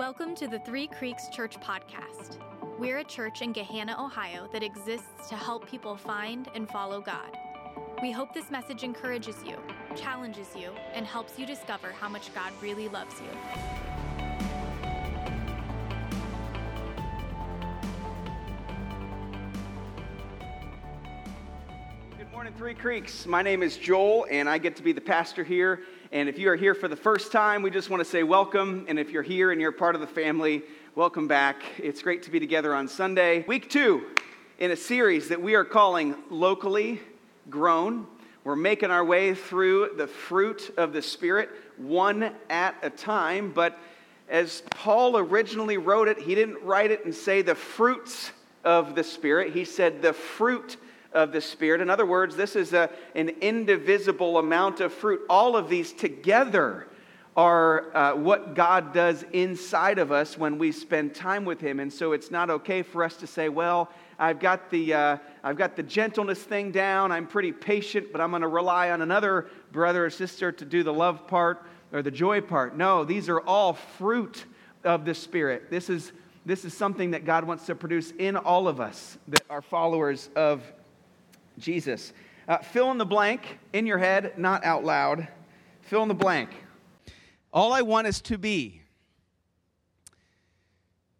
Welcome to the Three Creeks Church Podcast. We're a church in Gahanna, Ohio that exists to help people find and follow God. We hope this message encourages you, challenges you, and helps you discover how much God really loves you. Good morning, Three Creeks. My name is Joel, and I get to be the pastor here. And if you are here for the first time, we just want to say welcome. And if you're here and you're part of the family, welcome back. It's great to be together on Sunday. Week two in a series that we are calling Locally Grown. We're making our way through the fruit of the Spirit, one at a time. But as Paul originally wrote it, he didn't write it and say the fruits of the Spirit, he said the fruit of the Spirit. In other words, this is a, an indivisible amount of fruit. All of these together are uh, what God does inside of us when we spend time with Him. And so it's not okay for us to say, well, I've got the, uh, I've got the gentleness thing down. I'm pretty patient, but I'm going to rely on another brother or sister to do the love part or the joy part. No, these are all fruit of the Spirit. This is, this is something that God wants to produce in all of us that are followers of Jesus. Uh, fill in the blank in your head, not out loud. Fill in the blank. All I want is to be.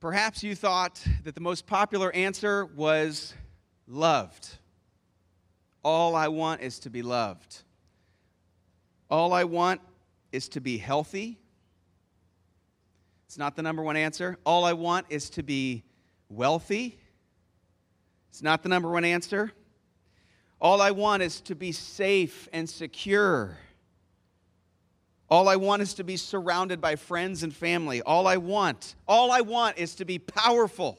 Perhaps you thought that the most popular answer was loved. All I want is to be loved. All I want is to be healthy. It's not the number one answer. All I want is to be wealthy. It's not the number one answer. All I want is to be safe and secure. All I want is to be surrounded by friends and family. All I want, all I want is to be powerful.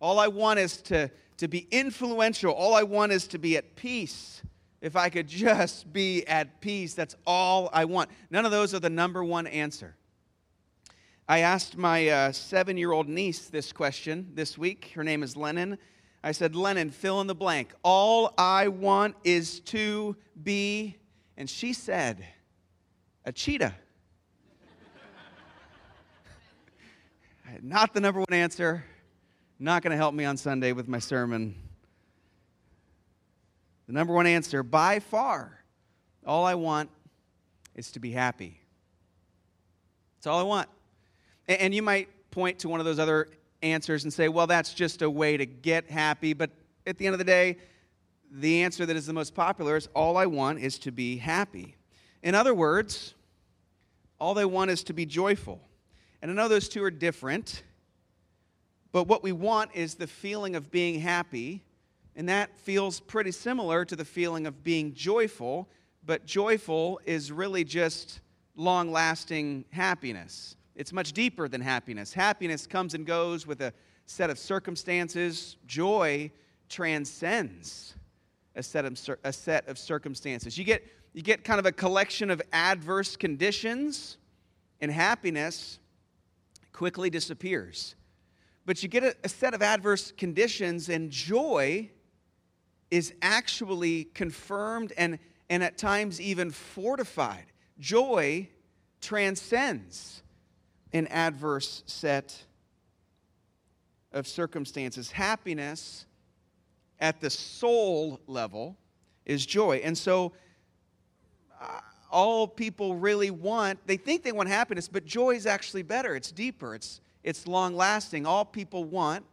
All I want is to, to be influential. All I want is to be at peace. If I could just be at peace, that's all I want. None of those are the number one answer. I asked my uh, seven year old niece this question this week. Her name is Lennon. I said, Lennon, fill in the blank. All I want is to be, and she said, a cheetah. not the number one answer. Not going to help me on Sunday with my sermon. The number one answer, by far, all I want is to be happy. That's all I want. And you might point to one of those other answers and say, well, that's just a way to get happy. But at the end of the day, the answer that is the most popular is all I want is to be happy. In other words, all they want is to be joyful. And I know those two are different, but what we want is the feeling of being happy, and that feels pretty similar to the feeling of being joyful, but joyful is really just long lasting happiness. It's much deeper than happiness. Happiness comes and goes with a set of circumstances, joy transcends a set of, a set of circumstances. You get, you get kind of a collection of adverse conditions, and happiness quickly disappears. But you get a, a set of adverse conditions, and joy is actually confirmed and, and at times even fortified. Joy transcends an adverse set of circumstances. Happiness at the soul level is joy. And so, uh, all people really want, they think they want happiness, but joy is actually better. It's deeper, it's, it's long lasting. All people want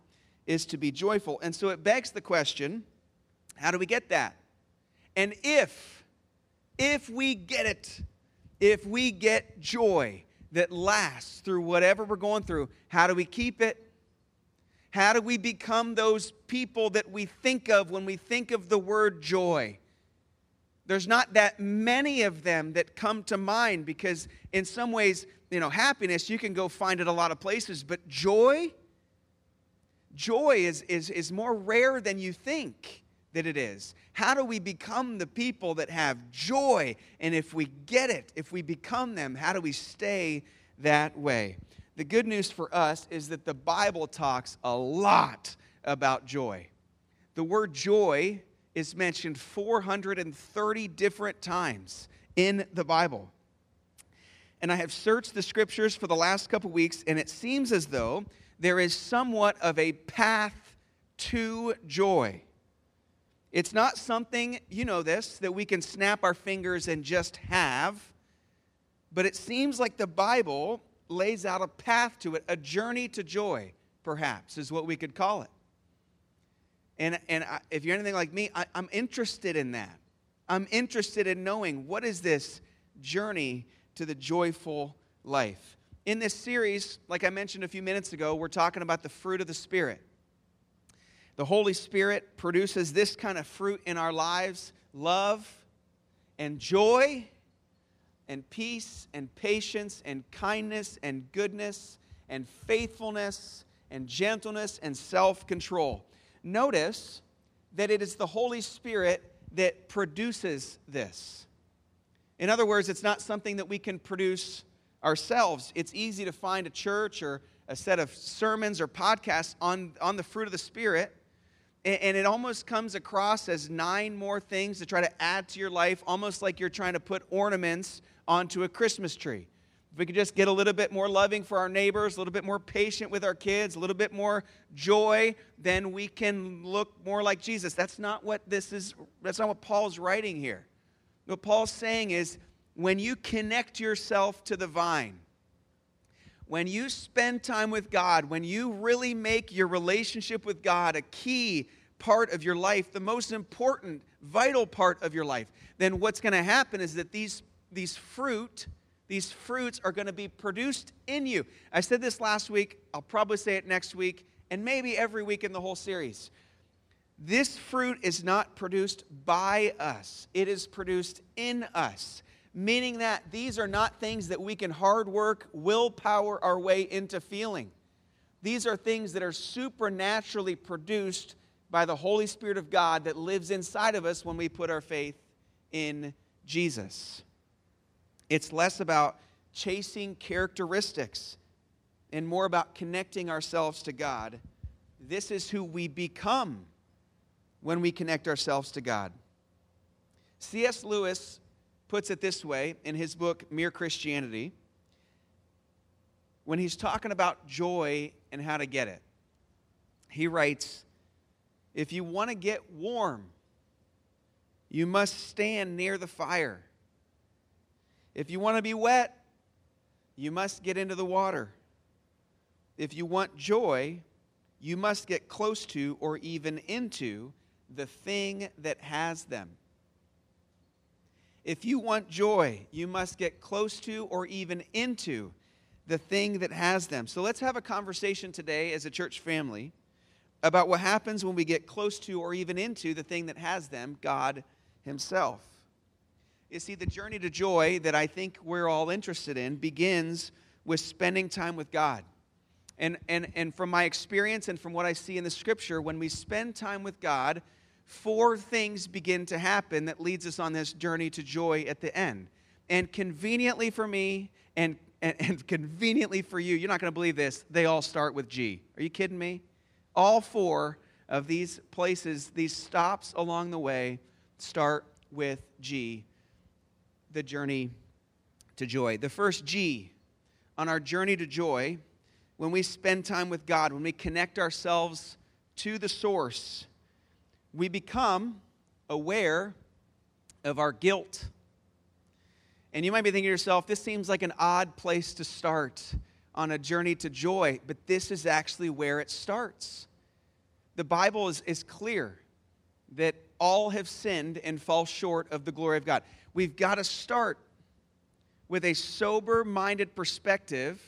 is to be joyful. And so, it begs the question how do we get that? And if, if we get it, if we get joy, that lasts through whatever we're going through. How do we keep it? How do we become those people that we think of when we think of the word joy? There's not that many of them that come to mind because, in some ways, you know, happiness, you can go find it a lot of places, but joy, joy is, is, is more rare than you think that it is. How do we become the people that have joy? And if we get it, if we become them, how do we stay that way? The good news for us is that the Bible talks a lot about joy. The word joy is mentioned 430 different times in the Bible. and I have searched the scriptures for the last couple weeks, and it seems as though there is somewhat of a path to joy. It's not something, you know this, that we can snap our fingers and just have, but it seems like the Bible lays out a path to it, a journey to joy, perhaps, is what we could call it. And, and I, if you're anything like me, I, I'm interested in that. I'm interested in knowing what is this journey to the joyful life. In this series, like I mentioned a few minutes ago, we're talking about the fruit of the Spirit. The Holy Spirit produces this kind of fruit in our lives love and joy and peace and patience and kindness and goodness and faithfulness and gentleness and self control. Notice that it is the Holy Spirit that produces this. In other words, it's not something that we can produce ourselves. It's easy to find a church or a set of sermons or podcasts on, on the fruit of the Spirit, and, it almost comes across as nine more things to try to add to your life, almost like you're trying to put ornaments onto a Christmas tree. If we could just get a little bit more loving for our neighbors, a little bit more patient with our kids, a little bit more joy, then we can look more like Jesus. That's not what this is, that's not what Paul's writing here. What Paul's saying is when you connect yourself to the vine, when you spend time with God, when you really make your relationship with God a key part of your life, the most important, vital part of your life, then what's going to happen is that these, these fruit, these fruits are going to be produced in you. I said this last week, I'll probably say it next week, and maybe every week in the whole series. This fruit is not produced by us, it is produced in us, meaning that these are not things that we can hard work, willpower our way into feeling. These are things that are supernaturally produced by the Holy Spirit of God that lives inside of us when we put our faith in Jesus. It's less about chasing characteristics and more about connecting ourselves to God. This is who we become when we connect ourselves to God. C.S. Lewis puts it this way in his book, Mere Christianity, when he's talking about joy and how to get it. He writes If you want to get warm, you must stand near the fire. If you want to be wet, you must get into the water. If you want joy, you must get close to or even into the thing that has them. If you want joy, you must get close to or even into the thing that has them. So let's have a conversation today as a church family about what happens when we get close to or even into the thing that has them, God Himself. You see, the journey to joy that I think we're all interested in begins with spending time with God. And, and, and from my experience and from what I see in the scripture, when we spend time with God, four things begin to happen that leads us on this journey to joy at the end. And conveniently for me, and, and, and conveniently for you, you're not going to believe this, they all start with G. Are you kidding me? All four of these places, these stops along the way, start with G the journey to joy. The first G on our journey to joy, when we spend time with God, when we connect ourselves to the source, we become aware of our guilt. And you might be thinking to yourself, this seems like an odd place to start on a journey to joy, but this is actually where it starts. The Bible is, is clear that all have sinned and fall short of the glory of God we've got to start with a sober minded perspective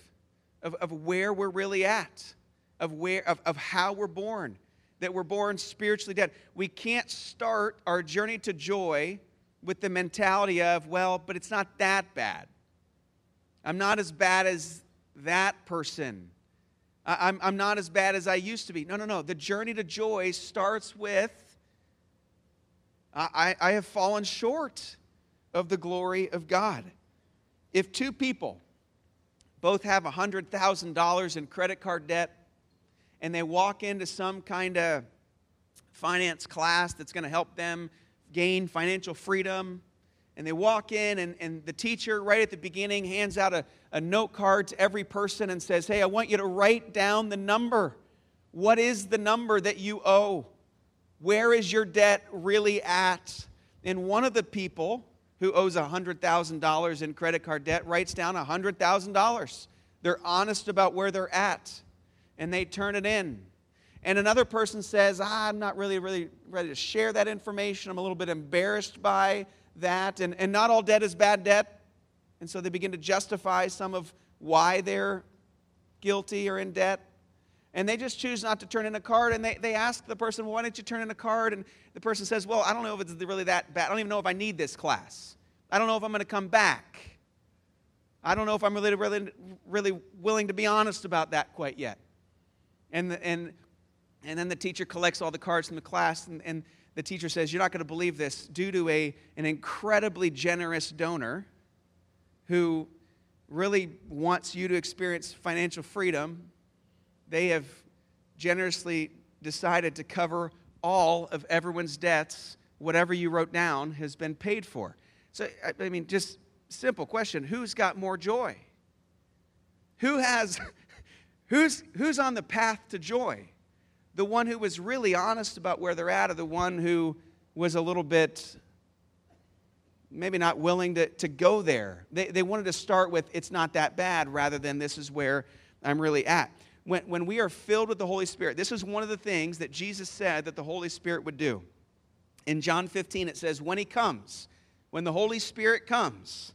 of, of where we're really at, of, where, of, of how we're born, that we're born spiritually dead. We can't start our journey to joy with the mentality of, well, but it's not that bad. I'm not as bad as that person. I'm, I'm not as bad as I used to be. No, no, no. The journey to joy starts with I, I have fallen short of the glory of God. If two people both have $100,000 in credit card debt and they walk into some kind of finance class that's going to help them gain financial freedom, and they walk in, and, and the teacher, right at the beginning, hands out a, a note card to every person and says, Hey, I want you to write down the number. What is the number that you owe? Where is your debt really at? And one of the people who owes $100,000 in credit card debt writes down $100,000. They're honest about where they're at, and they turn it in. And another person says, ah, I'm not really, really ready to share that information. I'm a little bit embarrassed by that. And, and not all debt is bad debt. And so they begin to justify some of why they're guilty or in debt. And they just choose not to turn in a card. And they, they ask the person, well, why didn't you turn in a card? And the person says, well, I don't know if it's really that bad. I don't even know if I need this class. I don't know if I'm going to come back. I don't know if I'm really, really, really willing to be honest about that quite yet. And, and, and then the teacher collects all the cards from the class, and, and the teacher says, You're not going to believe this. Due to a, an incredibly generous donor who really wants you to experience financial freedom, they have generously decided to cover all of everyone's debts. Whatever you wrote down has been paid for. So, I mean, just simple question who's got more joy? Who has, who's, who's on the path to joy? The one who was really honest about where they're at or the one who was a little bit maybe not willing to, to go there. They, they wanted to start with, it's not that bad, rather than this is where I'm really at. When, when we are filled with the Holy Spirit, this is one of the things that Jesus said that the Holy Spirit would do. In John 15, it says, When He comes, when the Holy Spirit comes,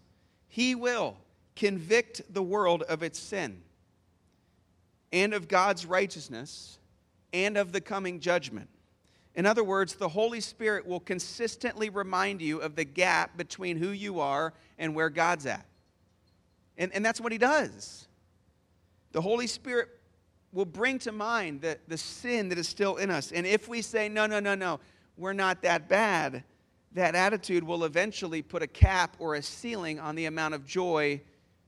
He will convict the world of its sin and of God's righteousness and of the coming judgment. In other words, the Holy Spirit will consistently remind you of the gap between who you are and where God's at. And, and that's what He does. The Holy Spirit will bring to mind the, the sin that is still in us. And if we say, no, no, no, no, we're not that bad, that attitude will eventually put a cap or a ceiling on the amount of joy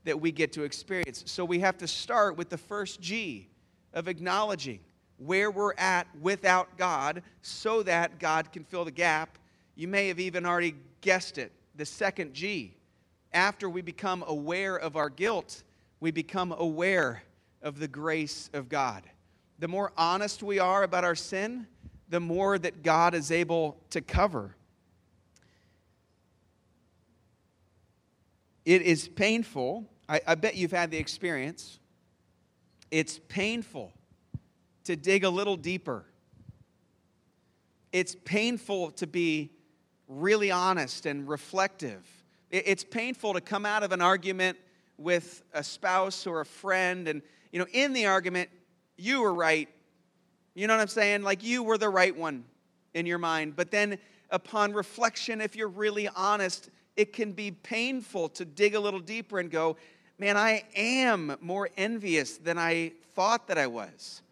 that we get to experience. So we have to start with the first G of acknowledging where we're at without God so that God can fill the gap. You may have even already guessed it. The second G. After we become aware of our guilt, we become aware of the grace of God. The more honest we are about our sin, the more that God is able to cover. It is painful. I, I bet you've had the experience. It's painful to dig a little deeper. It's painful to be really honest and reflective. It's painful to come out of an argument with a spouse or a friend, and, you know, in the argument, you were right. You know what I'm saying? Like you were the right one in your mind. But then, upon reflection, if you're really honest, it can be painful to dig a little deeper and go, man, I am more envious than I thought that I was.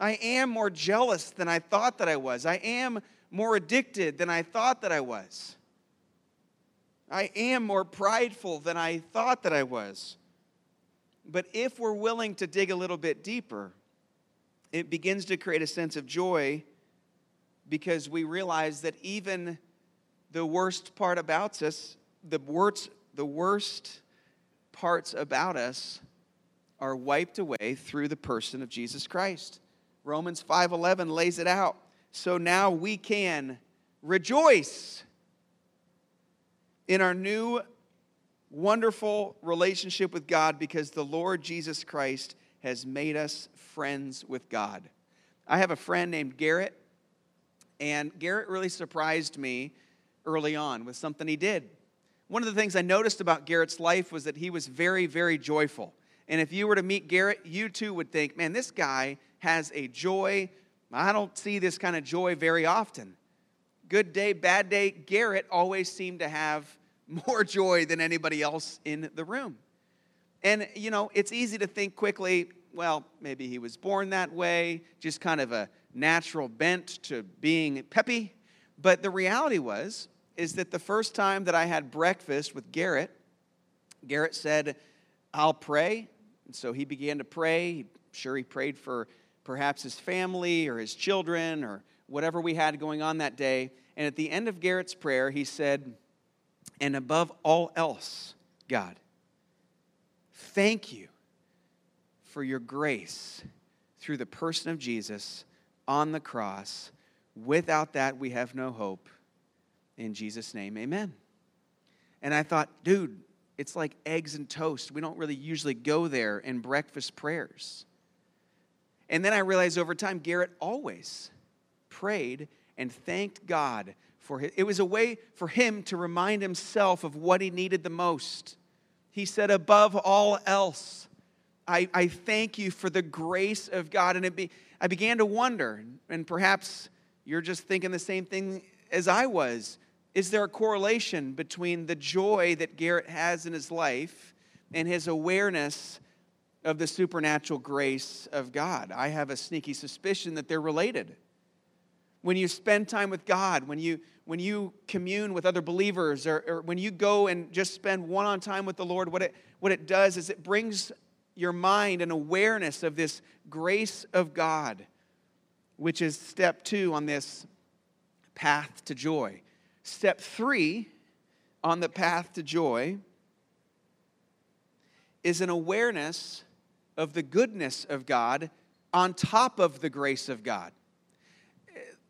I am more jealous than I thought that I was. I am more addicted than I thought that I was. I am more prideful than I thought that I was. But if we're willing to dig a little bit deeper, it begins to create a sense of joy because we realize that even the worst part about us, the worst, the worst parts about us, are wiped away through the person of Jesus Christ. Romans 5:11 lays it out. So now we can rejoice in our new wonderful relationship with God because the Lord Jesus Christ has made us friends with God. I have a friend named Garrett, and Garrett really surprised me early on with something he did. One of the things I noticed about Garrett's life was that he was very, very joyful. And if you were to meet Garrett, you too would think, man, this guy has a joy. I don't see this kind of joy very often. Good day, bad day, Garrett always seemed to have more joy than anybody else in the room. And, you know, it's easy to think quickly, well, maybe he was born that way, just kind of a natural bent to being peppy. But the reality was, is that the first time that I had breakfast with Garrett, Garrett said, I'll pray. And so he began to pray. I'm sure he prayed for perhaps his family or his children or whatever we had going on that day. And at the end of Garrett's prayer, he said, And above all else, God, thank you for your grace through the person of Jesus on the cross. Without that, we have no hope. In Jesus' name, amen. And I thought, dude, it's like eggs and toast. We don't really usually go there in breakfast prayers. And then I realized over time, Garrett always prayed and thanked God for his, it was a way for him to remind himself of what he needed the most. He said, above all else, I, I thank you for the grace of God. And be, I began to wonder, and perhaps you're just thinking the same thing as I was. Is there a correlation between the joy that Garrett has in his life and his awareness of the supernatural grace of God? I have a sneaky suspicion that they're related. When you spend time with God, when you, when you commune with other believers, or, or when you go and just spend one on time with the Lord, what it, what it does is it brings your mind an awareness of this grace of God, which is step two on this path to joy. Step three on the path to joy is an awareness of the goodness of God on top of the grace of God.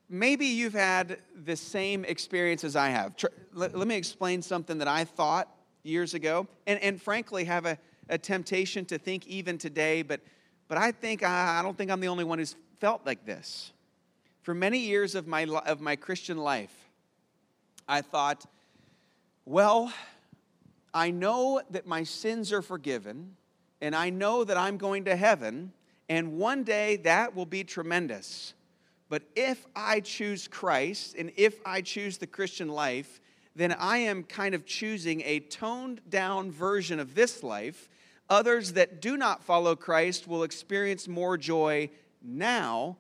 Maybe you've had the same experience as I have. Let, me explain something that I thought years ago, and, and frankly, have a, a temptation to think even today, but, but I think I, I don't think I'm the only one who's felt like this. For many years of my, of my Christian life, I thought, well, I know that my sins are forgiven, and I know that I'm going to heaven, and one day that will be tremendous. But if I choose Christ, and if I choose the Christian life, then I am kind of choosing a toned down version of this life. Others that do not follow Christ will experience more joy now,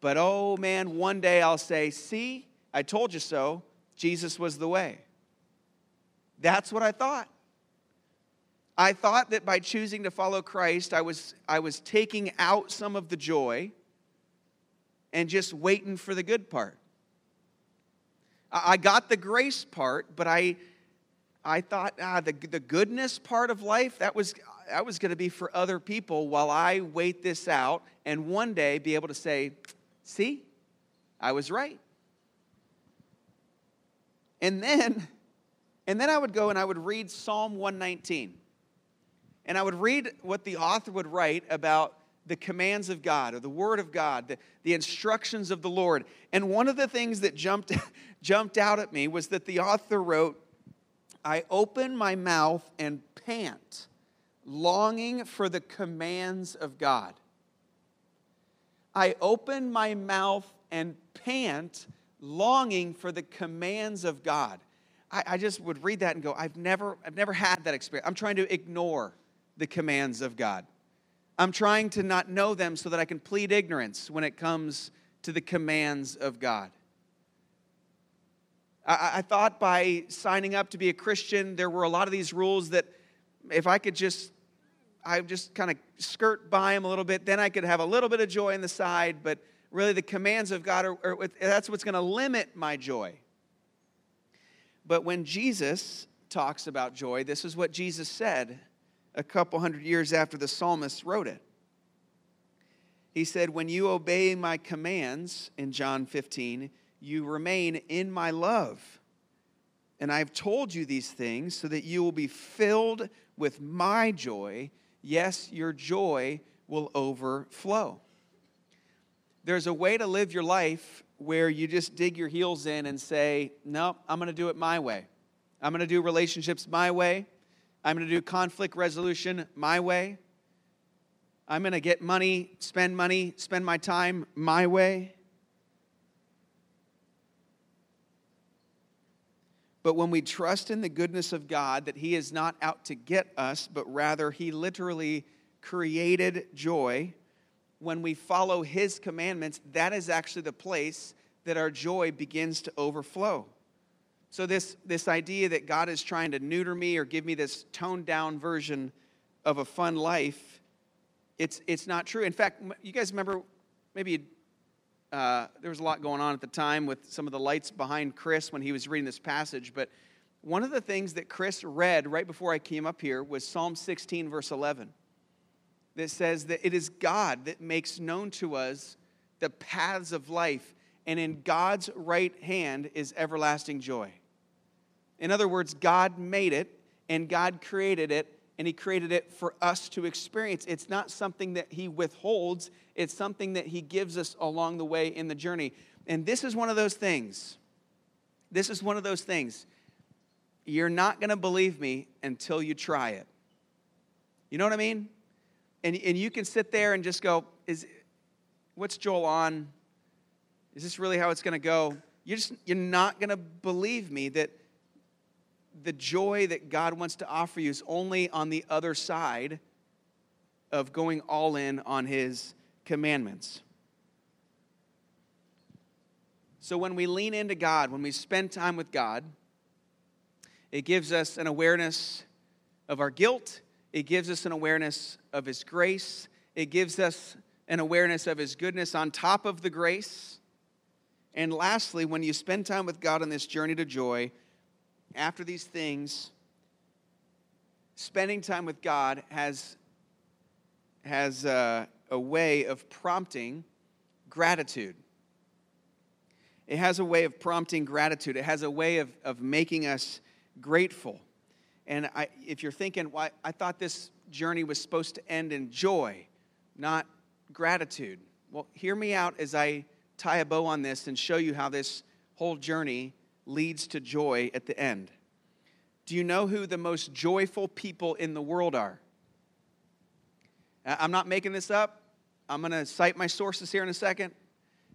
but oh man, one day I'll say, See, I told you so. Jesus was the way. That's what I thought. I thought that by choosing to follow Christ, I was, I was taking out some of the joy and just waiting for the good part. I got the grace part, but I, I thought ah, the, the goodness part of life, that was, that was going to be for other people while I wait this out and one day be able to say, see, I was right. And then, and then I would go and I would read Psalm 119. And I would read what the author would write about the commands of God or the Word of God, the, the instructions of the Lord. And one of the things that jumped, jumped out at me was that the author wrote, I open my mouth and pant, longing for the commands of God. I open my mouth and pant, longing for the commands of God. I, I, just would read that and go, I've never, I've never had that experience. I'm trying to ignore the commands of God. I'm trying to not know them so that I can plead ignorance when it comes to the commands of God. I, I thought by signing up to be a Christian, there were a lot of these rules that if I could just I just kind of skirt by them a little bit, then I could have a little bit of joy on the side, but really the commands of God are, are that's what's going to limit my joy. But when Jesus talks about joy, this is what Jesus said a couple hundred years after the psalmist wrote it. He said, When you obey my commands in John 15, you remain in my love. And I've told you these things so that you will be filled with my joy. Yes, your joy will overflow. There's a way to live your life where you just dig your heels in and say, No, I'm going to do it my way. I'm going to do relationships my way. I'm going to do conflict resolution my way. I'm going to get money, spend money, spend my time my way. But when we trust in the goodness of God, that He is not out to get us, but rather He literally created joy when we follow His commandments, that is actually the place that our joy begins to overflow. So, this, this idea that God is trying to neuter me or give me this toned down version of a fun life, it's, it's not true. In fact, you guys remember maybe uh, there was a lot going on at the time with some of the lights behind Chris when he was reading this passage, but one of the things that Chris read right before I came up here was Psalm 16, verse 11, that says that it is God that makes known to us the paths of life, and in God's right hand is everlasting joy. In other words, God made it, and God created it, and He created it for us to experience. It's not something that He withholds, it's something that He gives us along the way in the journey. And this is one of those things. This is one of those things. You're not going to believe me until you try it. You know what I mean? And, and you can sit there and just go, is, what's Joel on? Is this really how it's going to go? You're, just, you're not going to believe me that the joy that God wants to offer you is only on the other side of going all in on His commandments. So when we lean into God, when we spend time with God, it gives us an awareness of our guilt, it gives us an awareness of His grace, it gives us an awareness of His goodness on top of the grace. And lastly, when you spend time with God on this journey to joy, after these things, spending time with God has, has a, a way of prompting gratitude. It has a way of prompting gratitude. It has a way of, of making us grateful. And I, if you're thinking, well, I thought this journey was supposed to end in joy, not gratitude. Well, hear me out as I tie a bow on this and show you how this whole journey leads to joy at the end. Do you know who the most joyful people in the world are? I'm not making this up. I'm going to cite my sources here in a second.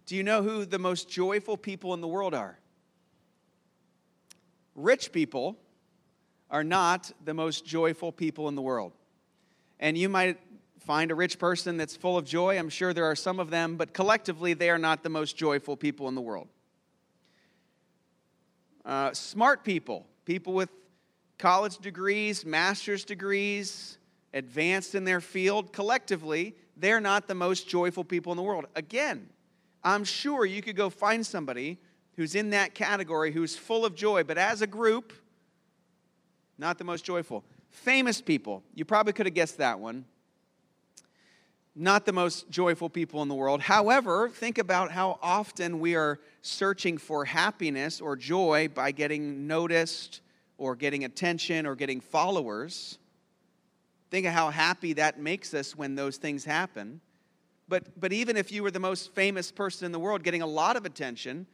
Do you know who the most joyful people in the world are? Rich people are not the most joyful people in the world. And you might find a rich person that's full of joy. I'm sure there are some of them, but collectively, they are not the most joyful people in the world. Uh, smart people, people with college degrees, master's degrees, advanced in their field, collectively, they're not the most joyful people in the world. Again, I'm sure you could go find somebody who's in that category who's full of joy, but as a group, not the most joyful. Famous people, you probably could have guessed that one not the most joyful people in the world. However, think about how often we are searching for happiness or joy by getting noticed or getting attention or getting followers. Think of how happy that makes us when those things happen. But, but even if you were the most famous person in the world getting a lot of attention,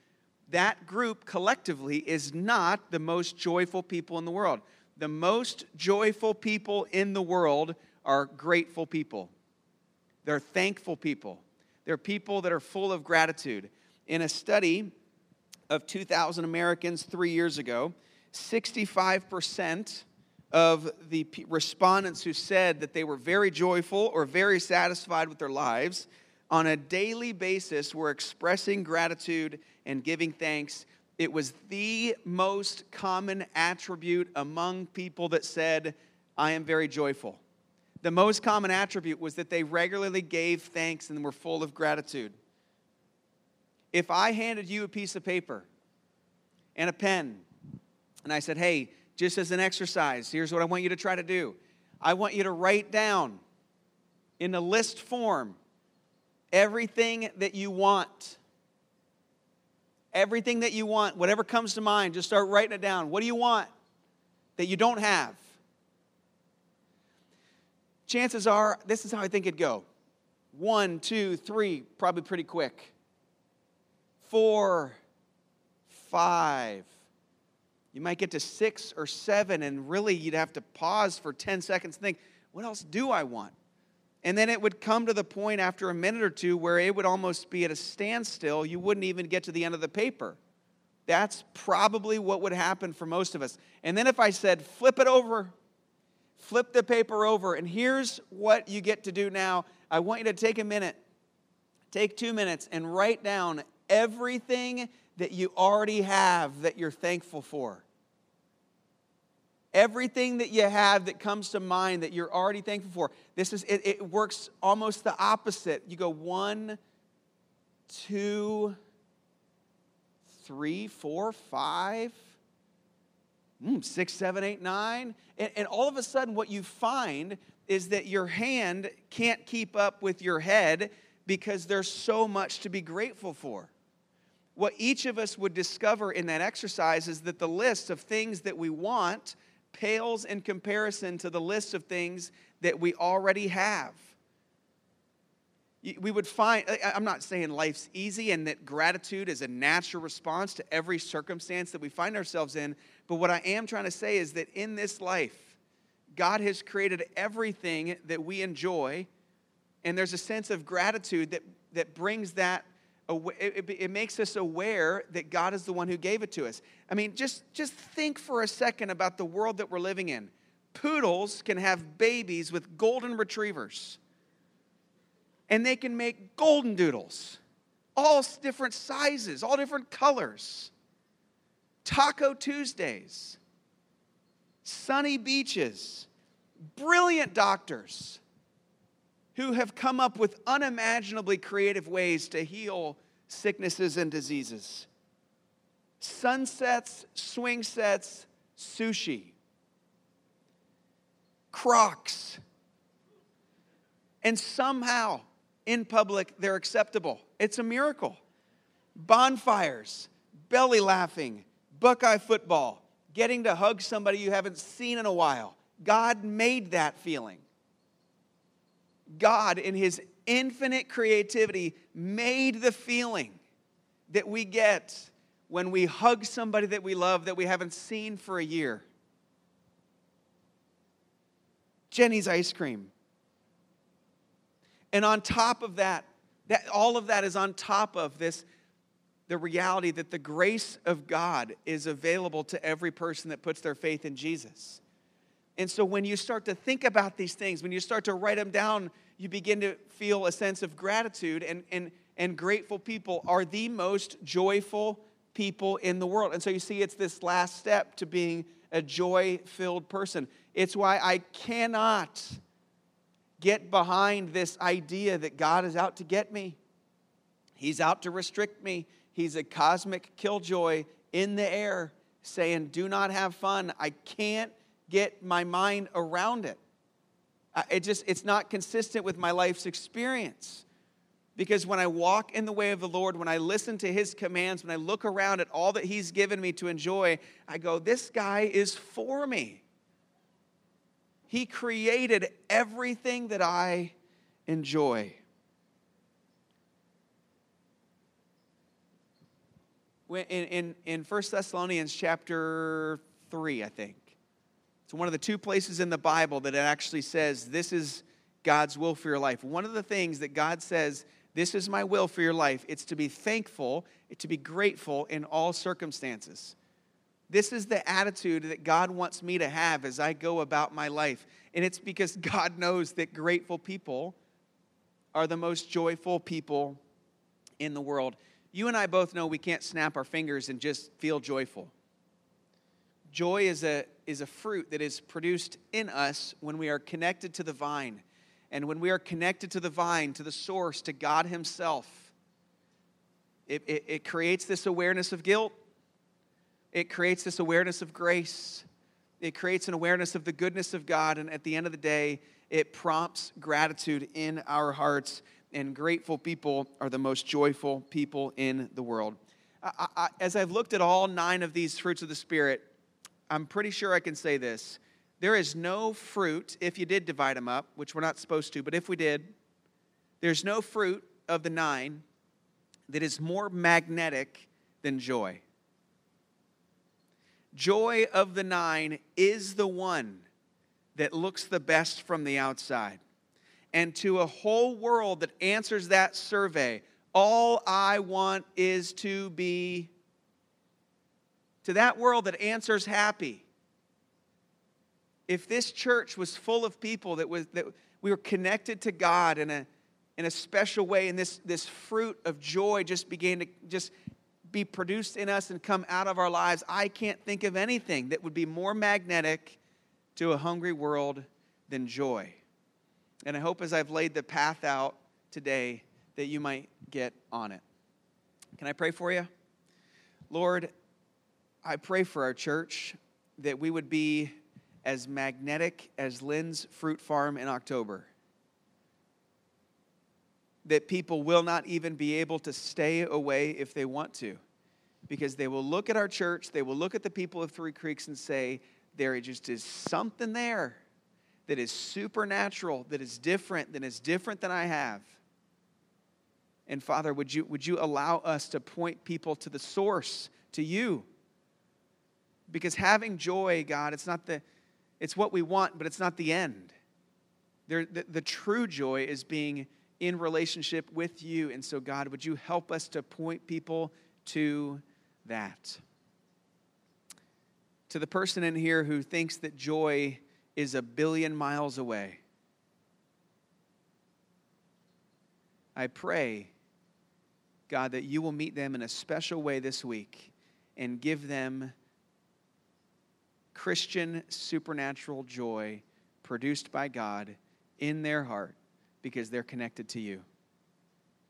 that group collectively is not the most joyful people in the world. The most joyful people in the world are grateful people. They're thankful people. They're people that are full of gratitude. In a study of 2,000 Americans three years ago, 65% of the respondents who said that they were very joyful or very satisfied with their lives on a daily basis were expressing gratitude and giving thanks. It was the most common attribute among people that said, I am very joyful the most common attribute was that they regularly gave thanks and were full of gratitude. If I handed you a piece of paper and a pen, and I said, hey, just as an exercise, here's what I want you to try to do I want you to write down in a list form everything that you want. Everything that you want, whatever comes to mind, just start writing it down. What do you want that you don't have? Chances are this is how I think it'd go one, two, three, probably pretty quick. Four, five. You might get to six or seven, and really you'd have to pause for 10 seconds think, what else do I want? And then it would come to the point after a minute or two where it would almost be at a standstill. You wouldn't even get to the end of the paper. That's probably what would happen for most of us. And then if I said, flip it over, flip the paper over, and here's what you get to do now. I want you to take a minute, take two minutes, and write down everything that you already have that you're thankful for. Everything that you have that comes to mind that you're already thankful for. This is it, it works almost the opposite. You go one, two, three, four, five mm, six, seven, eight, nine. And, and all of a sudden, what you find is that your hand can't keep up with your head because there's so much to be grateful for. What each of us would discover in that exercise is that the list of things that we want pales in comparison to the list of things that we already have. We would find, I'm not saying life's easy and that gratitude is a natural response to every circumstance that we find ourselves in, but what I am trying to say is that in this life, God has created everything that we enjoy, and there's a sense of gratitude that, that brings that it, makes us aware that God is the one who gave it to us. I mean, just, just think for a second about the world that we're living in. Poodles can have babies with golden retrievers, and they can make golden doodles, all different sizes, all different colors. Taco Tuesdays sunny beaches, brilliant doctors who have come up with unimaginably creative ways to heal sicknesses and diseases. Sunsets, swing sets, sushi, crocs. And somehow in public they're acceptable. It's a miracle. Bonfires, belly laughing, Buckeye football, getting to hug somebody you haven't seen in a while. God made that feeling. God, in His infinite creativity, made the feeling that we get when we hug somebody that we love that we haven't seen for a year. Jeni's ice cream. And on top of that, that all of that is on top of this the reality that the grace of God is available to every person that puts their faith in Jesus. And so when you start to think about these things, when you start to write them down, you begin to feel a sense of gratitude. And, and, and grateful people are the most joyful people in the world. And so you see, it's this last step to being a joy filled person. It's why I cannot get behind this idea that God is out to get me, He's out to restrict me, He's a cosmic killjoy in the air saying, Do not have fun. I can't get my mind around it. It just, it's not consistent with my life's experience. Because when I walk in the way of the Lord, when I listen to His commands, when I look around at all that He's given me to enjoy, I go, This guy is for me. He created everything that I enjoy. in, in, in 1 Thessalonians chapter 3, I think. It's one of the two places in the Bible that it actually says this is God's will for your life. One of the things that God says, this is my will for your life, it's to be thankful, to be grateful in all circumstances. This is the attitude that God wants me to have as I go about my life. And it's because God knows that grateful people are the most joyful people in the world you and I both know we can't snap our fingers and just feel joyful. Joy is a, is a fruit that is produced in us when we are connected to the vine. And when we are connected to the vine, to the source, to God Himself, it, it, it creates this awareness of guilt. It creates this awareness of grace. It creates an awareness of the goodness of God. And at the end of the day, it prompts gratitude in our hearts and grateful people are the most joyful people in the world. I, I, as I've looked at all nine of these fruits of the Spirit, I'm pretty sure I can say this. There is no fruit, if you did divide them up, which we're not supposed to, but if we did, there's no fruit of the nine that is more magnetic than joy. Joy of the nine is the one that looks the best from the outside and to a whole world that answers that survey, all I want is to be, to that world that answers happy. If this church was full of people that, was, that we were connected to God in a, in a special way, and this, this fruit of joy just began to just be produced in us and come out of our lives, I can't think of anything that would be more magnetic to a hungry world than joy. And I hope as I've laid the path out today that you might get on it. Can I pray for you? Lord, I pray for our church. that we would be as magnetic as Lynd's fruit farm in October. That people will not even be able to stay away if they want to, because they will look at our church, they will look at the people of Three Creeks and say, there just is something there that is supernatural, that is different, that is different than I have. And Father, would you, would you allow us to point people to the source, to you? Because having joy, God, it's not the, it's what we want, but it's not the end. The, the true joy is being in relationship with you. And so, God, would you help us to point people to that? To the person in here who thinks that joy is a billion miles away, I pray, God, that you will meet them in a special way this week and give them Christian supernatural joy produced by God in their heart because they're connected to you.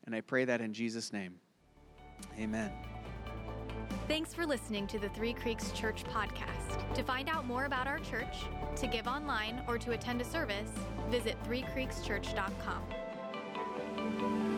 And I pray that in Jesus' name. Amen. Thanks for listening to the Three Creeks Church podcast. To find out more about our church, to give online, or to attend a service, visit threecreekschurch.com.